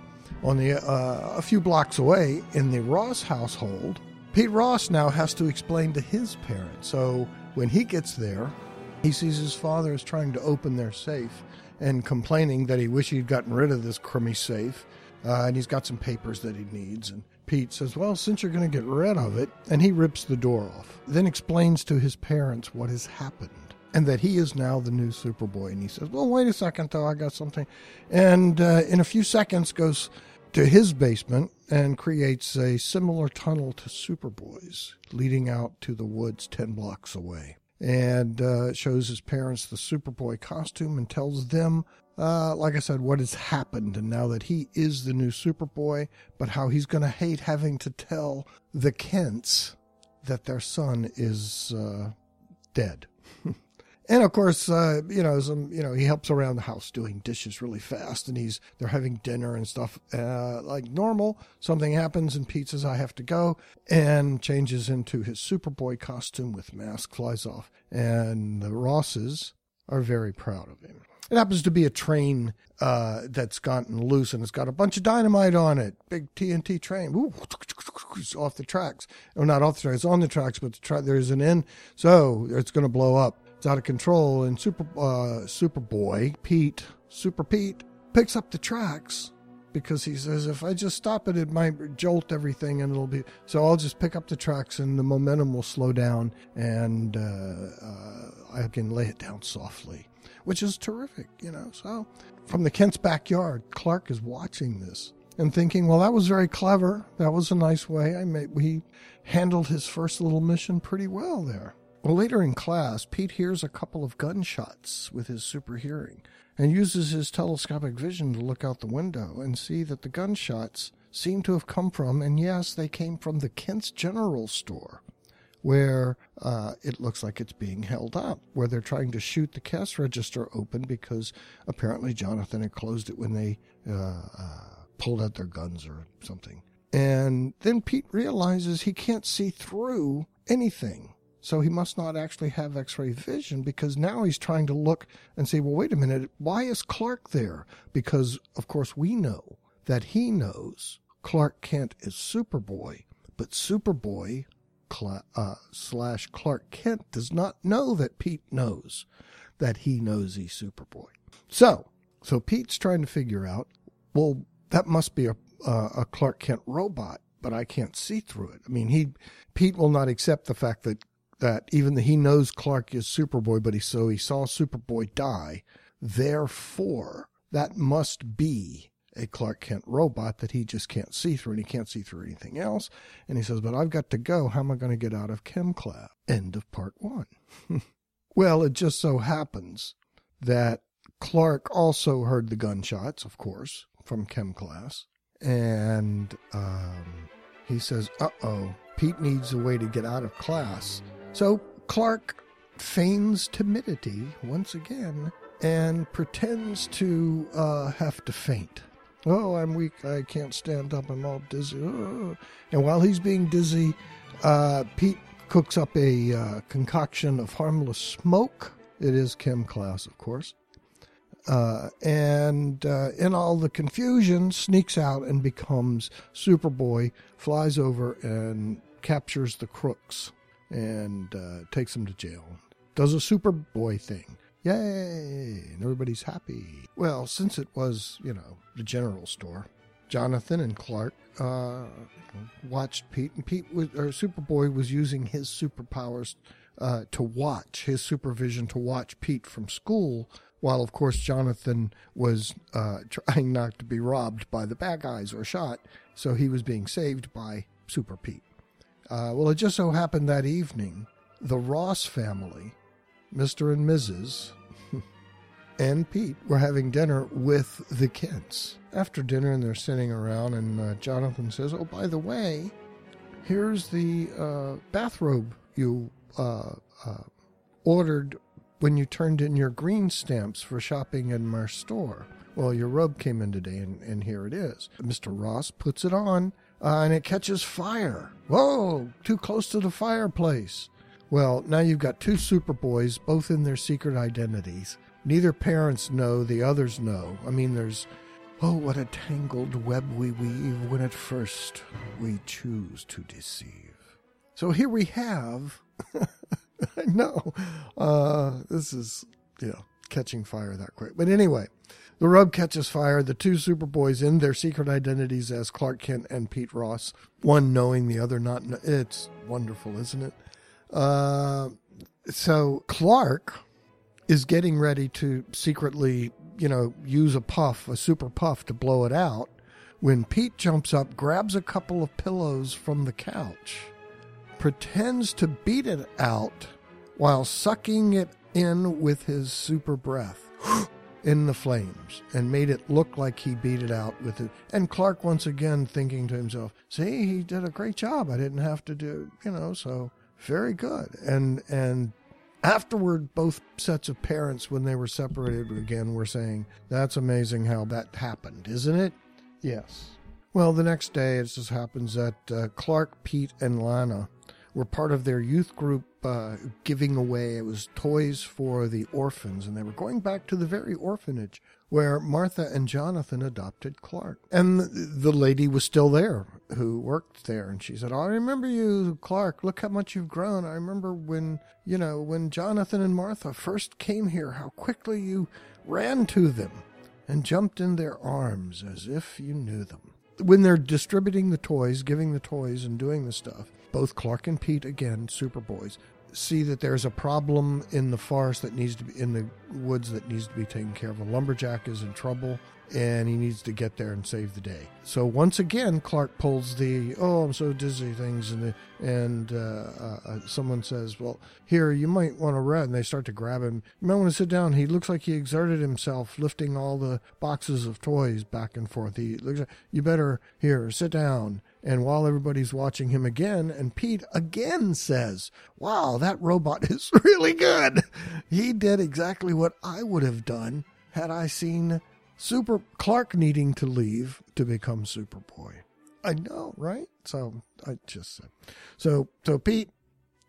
On the uh, a few blocks away in the Ross household, Pete Ross now has to explain to his parents. So when he gets there, he sees his father is trying to open their safe and complaining that he wish he'd gotten rid of this crummy safe, uh, and he's got some papers that he needs. And Pete says, "Well, since you're going to get rid of it," and he rips the door off. Then explains to his parents what has happened and that he is now the new Superboy. And he says, "Well, wait a second, though. I got something." And uh, in a few seconds, goes to his basement and creates a similar tunnel to Superboy's, leading out to the woods 10 blocks away. And uh, shows his parents the Superboy costume and tells them, uh, like I said, what has happened. And now that he is the new Superboy, but how he's going to hate having to tell the Kents that their son is uh, dead. [LAUGHS] And of course, uh, you know, some, you know, he helps around the house doing dishes really fast, and he's they're having dinner and stuff uh, like normal. Something happens, and Pete says, "I have to go," and changes into his Superboy costume with mask, flies off, and the Rosses are very proud of him. It happens to be a train uh, that's gotten loose and it's got a bunch of dynamite on it. Big TNT train. Ooh, off the tracks. Oh, not off the tracks. It's on the tracks, but the tra- there's an end. So it's going to blow up. It's out of control. And Super uh, Superboy, Pete, Super Pete, picks up the tracks because he says, if I just stop it, it might jolt everything and it'll be. So I'll just pick up the tracks and the momentum will slow down and uh, uh, I can lay it down softly which is terrific, you know. So, from the Kent's backyard, Clark is watching this and thinking, "Well, that was very clever. That was a nice way. I made we handled his first little mission pretty well there." Well, later in class, Pete hears a couple of gunshots with his super hearing and uses his telescopic vision to look out the window and see that the gunshots seem to have come from, and yes, they came from the Kent's General Store where uh, it looks like it's being held up, where they're trying to shoot the cash register open because apparently Jonathan had closed it when they uh, uh, pulled out their guns or something. And then Pete realizes he can't see through anything. So he must not actually have x ray vision because now he's trying to look and say, well, wait a minute, why is Clark there? Because, of course, we know that he knows Clark Kent is Superboy, but Superboy uh, slash Clark Kent does not know that Pete knows that he knows he's Superboy. So, so Pete's trying to figure out, well, that must be a, uh, a Clark Kent robot, but I can't see through it. I mean, he, Pete will not accept the fact that, that even though he knows Clark is Superboy, but he, so he saw Superboy die. Therefore, that must be a Clark Kent robot that he just can't see through and he can't see through anything else. And he says, But I've got to go. How am I going to get out of ChemClad? End of part one. [LAUGHS] well, it just so happens that Clark also heard the gunshots, of course, from chem class, and um, he says, "Uh oh, Pete needs a way to get out of class." So Clark feigns timidity once again and pretends to uh, have to faint. Oh, I'm weak. I can't stand up. I'm all dizzy. Oh. And while he's being dizzy, uh, Pete cooks up a uh, concoction of harmless smoke. It is chem class, of course. Uh, and uh, in all the confusion, sneaks out and becomes Superboy, flies over and captures the crooks and uh, takes them to jail. Does a Superboy thing. Yay! And everybody's happy. Well, since it was, you know, the general store, Jonathan and Clark uh, watched Pete, and Pete was, or Superboy was using his superpowers uh, to watch, his supervision to watch Pete from school, while of course Jonathan was uh, [LAUGHS] trying not to be robbed by the bad guys or shot, so he was being saved by Super Pete. Uh, well, it just so happened that evening, the Ross family, Mr. and Mrs., [LAUGHS] and Pete were having dinner with the Kents. After dinner, and they're sitting around, and uh, Jonathan says, Oh, by the way, here's the uh, bathrobe you uh, uh, ordered when you turned in your green stamps for shopping in my store. Well, your robe came in today, and, and here it is. Mr. Ross puts it on, uh, and it catches fire. Whoa, too close to the fireplace. Well, now you've got two Superboys, both in their secret identities. Neither parents know, the others know. I mean, there's, oh, what a tangled web we weave when at first we choose to deceive. So here we have, [LAUGHS] I know, uh, this is, yeah, catching fire that quick. But anyway, the rub catches fire. The two Superboys in their secret identities as Clark Kent and Pete Ross, one knowing, the other not. It's wonderful, isn't it? Uh, so Clark is getting ready to secretly, you know, use a puff, a super puff to blow it out when Pete jumps up, grabs a couple of pillows from the couch, pretends to beat it out while sucking it in with his super breath [GASPS] in the flames and made it look like he beat it out with it. And Clark once again thinking to himself, see, he did a great job. I didn't have to do, you know, so very good. And, and afterward, both sets of parents, when they were separated again, were saying, that's amazing how that happened, isn't it? Yes. Well, the next day, it just happens that uh, Clark, Pete, and Lana were part of their youth group uh, giving away. It was toys for the orphans, and they were going back to the very orphanage where Martha and Jonathan adopted Clark. And the lady was still there who worked there, and she said, I remember you, Clark. Look how much you've grown. I remember when, you know, when Jonathan and Martha first came here, how quickly you ran to them and jumped in their arms as if you knew them. When they're distributing the toys, giving the toys, and doing the stuff, both Clark and Pete, again, Superboys, see that there's a problem in the forest that needs to be in the woods that needs to be taken care of. A lumberjack is in trouble and he needs to get there and save the day. So once again, Clark pulls the "oh, I'm so dizzy" things, and and uh, uh, someone says, "Well, here you might want to rest." And they start to grab him. You might want to sit down. He looks like he exerted himself lifting all the boxes of toys back and forth. He looks. Like, you better here sit down. And while everybody's watching him again, and Pete again says, Wow, that robot [LAUGHS] is really good. He did exactly what I would have done had I seen Super Clark needing to leave to become Superboy. I know, right? So I just said. So, so Pete,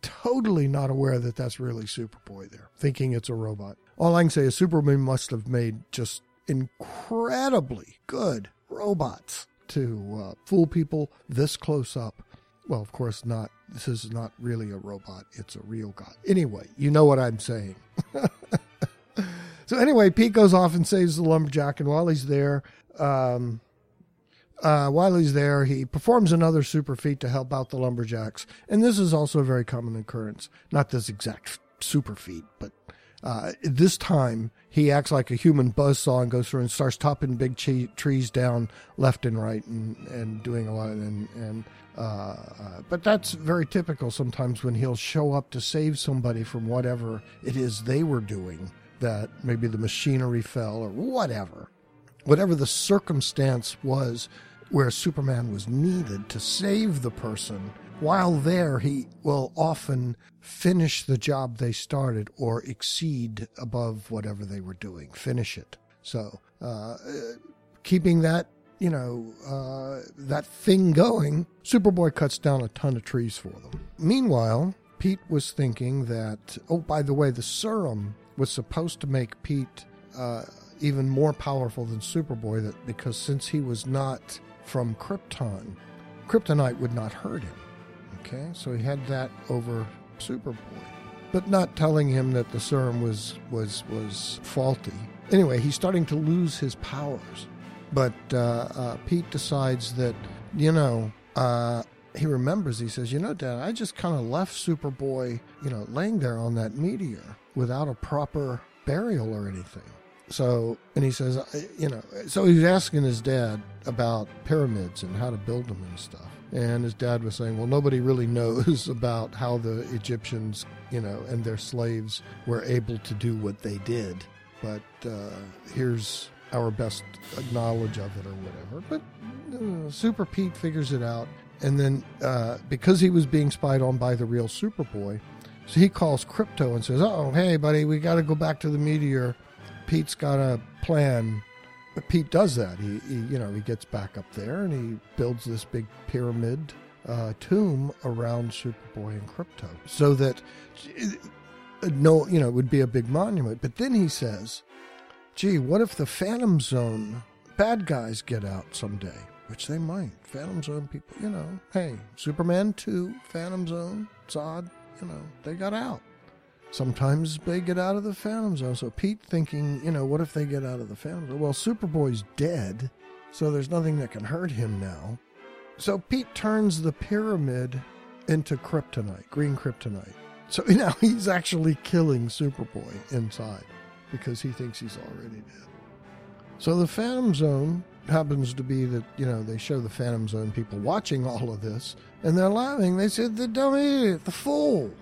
totally not aware that that's really Superboy there, thinking it's a robot. All I can say is Superman must have made just incredibly good robots to uh, fool people this close up. Well, of course not. This is not really a robot. It's a real guy. Anyway, you know what I'm saying. [LAUGHS] so anyway, Pete goes off and saves the lumberjack, and while he's there, um, uh, while he's there, he performs another super feat to help out the lumberjacks. And this is also a very common occurrence. Not this exact super feat, but uh, this time, he acts like a human buzzsaw and goes through and starts topping big che- trees down left and right and, and doing a lot. Of, And, and uh, uh, but that's very typical sometimes when he'll show up to save somebody from whatever it is they were doing. That maybe the machinery fell or whatever. whatever the circumstance was where Superman was needed to save the person, while there, he will often finish the job they started or exceed above whatever they were doing, finish it. So, uh, keeping that, you know, uh, that thing going, Superboy cuts down a ton of trees for them. Meanwhile, Pete was thinking that, oh, by the way, the serum was supposed to make Pete uh, even more powerful than Superboy, that because since he was not from Krypton, kryptonite would not hurt him. Okay, so he had that over Superboy, but not telling him that the serum was was was faulty. Anyway, he's starting to lose his powers, but uh, uh, Pete decides that you know uh, he remembers. He says, "You know, Dad, I just kind of left Superboy, you know, laying there on that meteor without a proper burial or anything." So, and he says, you know, so he's asking his dad about pyramids and how to build them and stuff. And his dad was saying, well, nobody really [LAUGHS] knows about how the Egyptians, you know, and their slaves were able to do what they did. But uh, here's our best knowledge of it or whatever. But uh, Super Pete figures it out. And then uh, because he was being spied on by the real Superboy, so he calls Krypto and says, oh, hey, buddy, we got to go back to the meteor Pete's got a plan. Pete does that. He, he, you know, he gets back up there and he builds this big pyramid uh, tomb around Superboy and Krypto, so that uh, no, you know, it would be a big monument. But then he says, "Gee, what if the Phantom Zone bad guys get out someday?" Which they might. Phantom Zone people, you know. Hey, Superman two, Phantom Zone, Zod, you know, they got out. Sometimes they get out of the Phantom Zone. So Pete thinking, you know, what if they get out of the Phantom Zone? Well, Superboy's dead, so there's nothing that can hurt him now. So Pete turns the pyramid into kryptonite, green kryptonite. So [LAUGHS] now he's actually killing Superboy inside because he thinks he's already dead. So the Phantom Zone happens to be that, you know, they show the Phantom Zone people watching all of this and they're laughing. They said, the dummy, the fool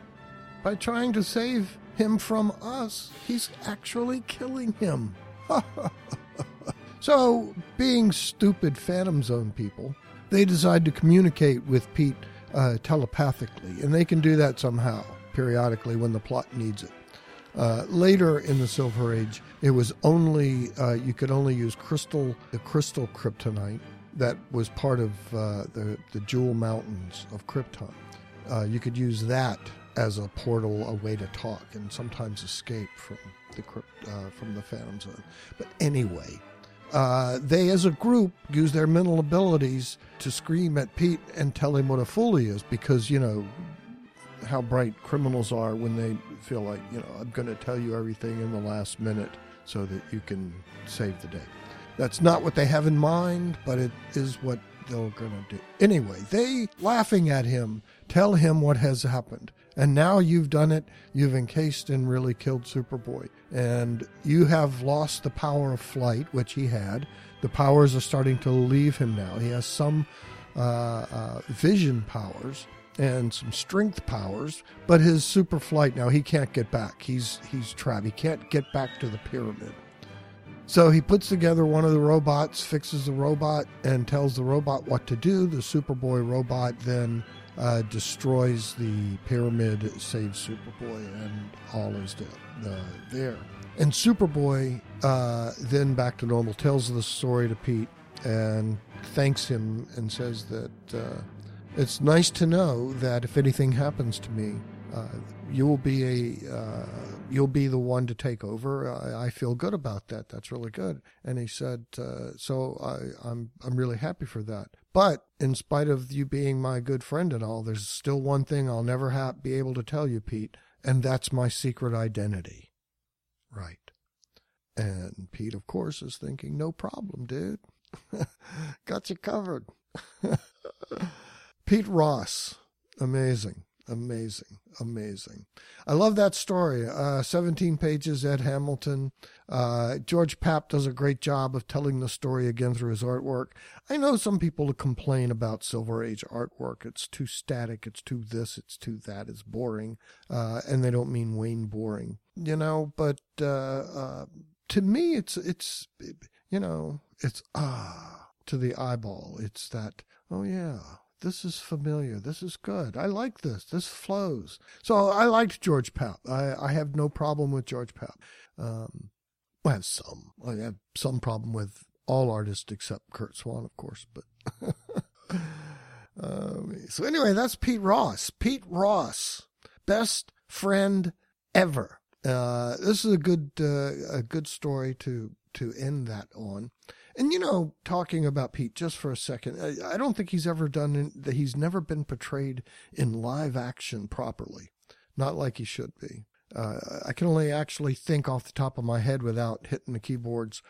by trying to save him from us, he's actually killing him. [LAUGHS] so, being stupid Phantom Zone people, they decide to communicate with Pete uh, telepathically, and they can do that somehow, periodically, when the plot needs it. Uh, later in the Silver Age, it was only uh, you could only use crystal, the crystal kryptonite that was part of uh, the the Jewel Mountains of Krypton. Uh, you could use that as a portal, a way to talk, and sometimes escape from the uh, from the Phantom Zone. But anyway, uh, they as a group use their mental abilities to scream at Pete and tell him what a fool he is, because you know how bright criminals are when they feel like you know I'm going to tell you everything in the last minute so that you can save the day. That's not what they have in mind, but it is what they're going to do. Anyway, they laughing at him tell him what has happened and now you've done it. You've encased and really killed Superboy. And you have lost the power of flight, which he had. The powers are starting to leave him now. He has some uh, uh, vision powers and some strength powers, but his super flight now he can't get back. He's he's trapped. He can't get back to the pyramid. So he puts together one of the robots, fixes the robot, and tells the robot what to do. The Superboy robot then uh, destroys the pyramid, saves Superboy, and all is dead, uh, there. And Superboy, uh, then back to normal, tells the story to Pete and thanks him and says that uh, it's nice to know that if anything happens to me, uh, you will be a uh, you'll be the one to take over. I, I, feel good about that. That's really good. And he said, uh, so I, I'm I'm really happy for that. But in spite of you being my good friend and all, there's still one thing I'll never ha- be able to tell you, Pete, and that's my secret identity. Right. And Pete, of course, is thinking, no problem, dude. [LAUGHS] Got you covered. [LAUGHS] Pete Ross. Amazing. Amazing, amazing. I love that story. Uh, 17 pages, Ed Hamilton. Uh, George Papp does a great job of telling the story again through his artwork. I know some people complain about Silver Age artwork. It's too static, it's too this, it's too that, it's boring. Uh, and they don't mean Wayne Boring, you know, but uh, uh, to me, it's, it's, you you know, it's ah to the eyeball. It's that, oh yeah, this is familiar. This is good. I like this. This flows. So I liked George Papp. I, I have no problem with George Papp. Um, I have some. I have some problem with all artists except Curt Swan, of course. But [LAUGHS] um, so anyway, that's Pete Ross. Pete Ross, best friend ever. Uh, this is a good uh, a good story to to end that on. And you know, talking about Pete just for a second, I, I don't think he's ever done that. He's never been portrayed in live action properly, not like he should be. Uh, I can only actually think off the top of my head without hitting the keyboards.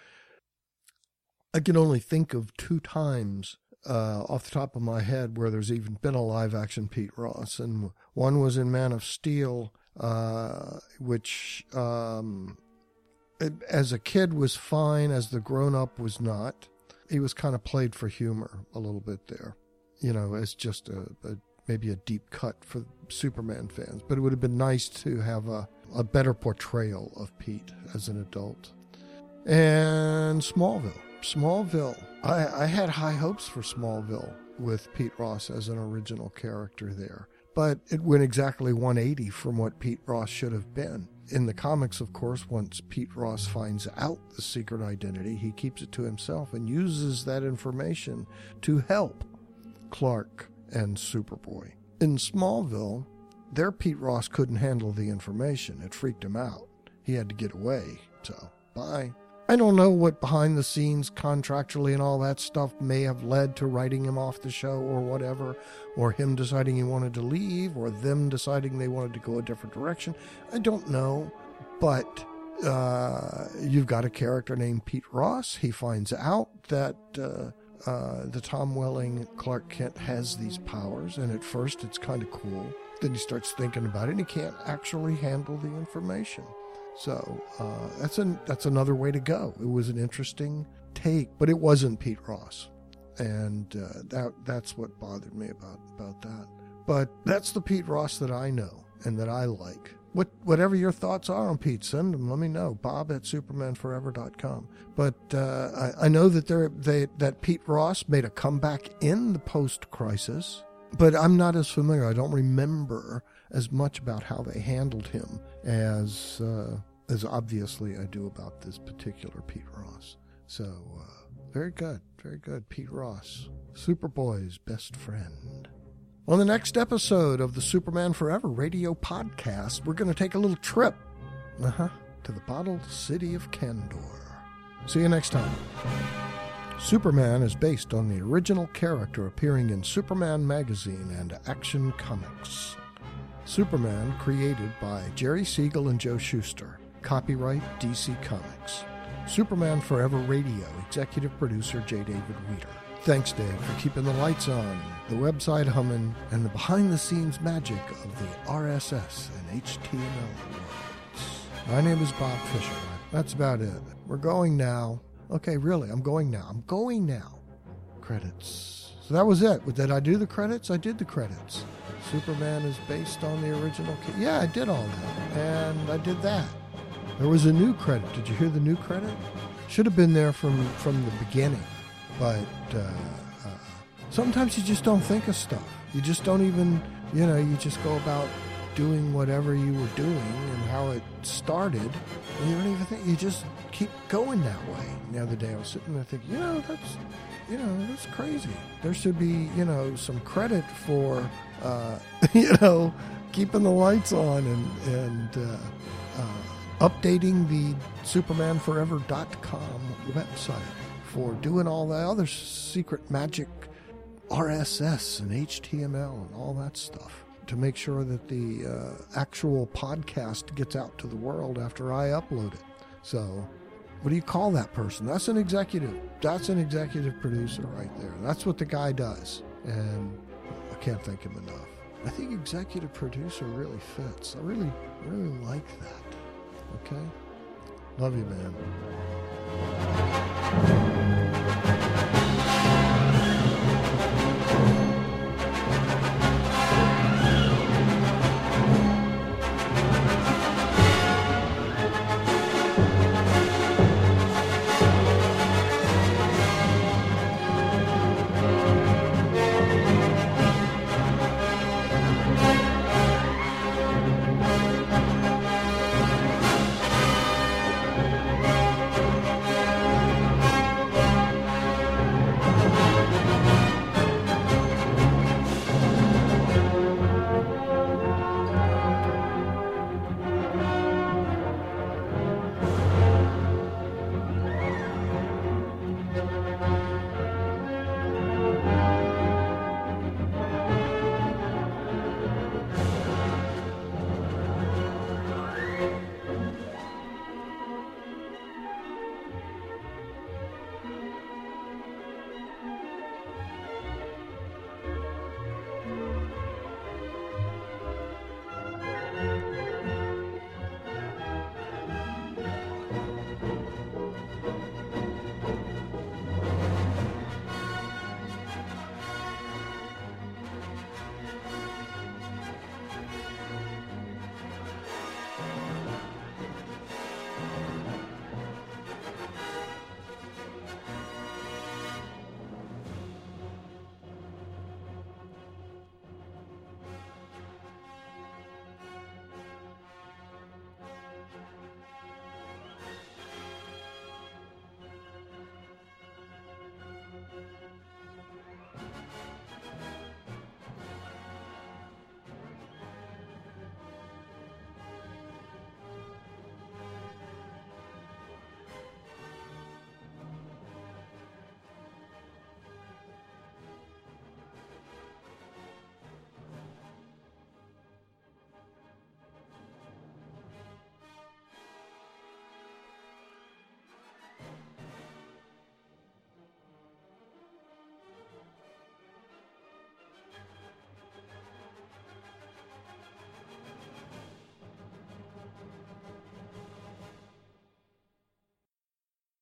I can only think of two times uh, off the top of my head where there's even been a live action Pete Ross, and one was in Man of Steel, uh, which um, as a kid was fine, as the grown up was not. He was kind of played for humor a little bit there, you know, as just a, a maybe a deep cut for Superman fans. But it would have been nice to have a, a better portrayal of Pete as an adult. And Smallville. Smallville. I, I had high hopes for Smallville with Pete Ross as an original character there. But it went exactly 180 from what Pete Ross should have been. In the comics, of course, once Pete Ross finds out the secret identity, he keeps it to himself and uses that information to help Clark and Superboy. In Smallville, their Pete Ross couldn't handle the information. It freaked him out. He had to get away. So, bye. I don't know what behind the scenes contractually and all that stuff may have led to writing him off the show or whatever, or him deciding he wanted to leave, or them deciding they wanted to go a different direction. I don't know. But uh, you've got a character named Pete Ross. He finds out that. Uh, uh, the Tom Welling Clark Kent has these powers, and at first it's kind of cool. Then he starts thinking about it, and he can't actually handle the information. So uh, that's an that's another way to go. It was an interesting take, but it wasn't Pete Ross, and uh, that that's what bothered me about about that. But that's the Pete Ross that I know and that I like. What, whatever your thoughts are on Pete, send them. Let me know. Bob at supermanforever.com. But uh, I, I, know that there they, that Pete Ross made a comeback in the post crisis, but I'm not as familiar. I don't remember as much about how they handled him as uh, as obviously I do about this particular Pete Ross. So uh, very good, very good, Pete Ross, Superboy's best friend. On the next episode of the Superman Forever radio podcast, we're going to take a little trip uh-huh, to the bottled city of Kandor. See you next time. Superman is based on the original character appearing in Superman magazine and Action Comics. Superman created by Jerry Siegel and Joe Shuster. Copyright DC Comics. Superman Forever Radio, executive producer J. David Weeder. Thanks, Dave, for keeping the lights on, the website humming, and the behind the scenes magic of the RSS and HTML worlds. My name is Bob Fisher. That's about it. We're going now. Okay, really, I'm going now. I'm going now. Credits. So that was it. Did I do the credits? I did the credits. Superman is based on the original. yeah, I did all that. And I did that. There was a new credit. Did you hear the new credit? Should have been there from, from the beginning. But uh, uh, sometimes you just don't think of stuff. You just don't even, you know, you just go about doing whatever you were doing and how it started. And you don't even think, you just keep going that way. The other day I was sitting there thinking, you know, that's, you know, that's crazy. There should be, you know, some credit for, uh, [LAUGHS] you know, keeping the lights on and, and, uh, uh, updating the supermanforever.com website for doing all that other secret magic RSS and HTML and all that stuff to make sure that the uh, actual podcast gets out to the world after I upload it. So, what do you call that person? That's an executive. That's an executive producer right there. That's what the guy does. And can't thank him enough. I think executive producer really fits. I really, really like that. Okay? Love you, man.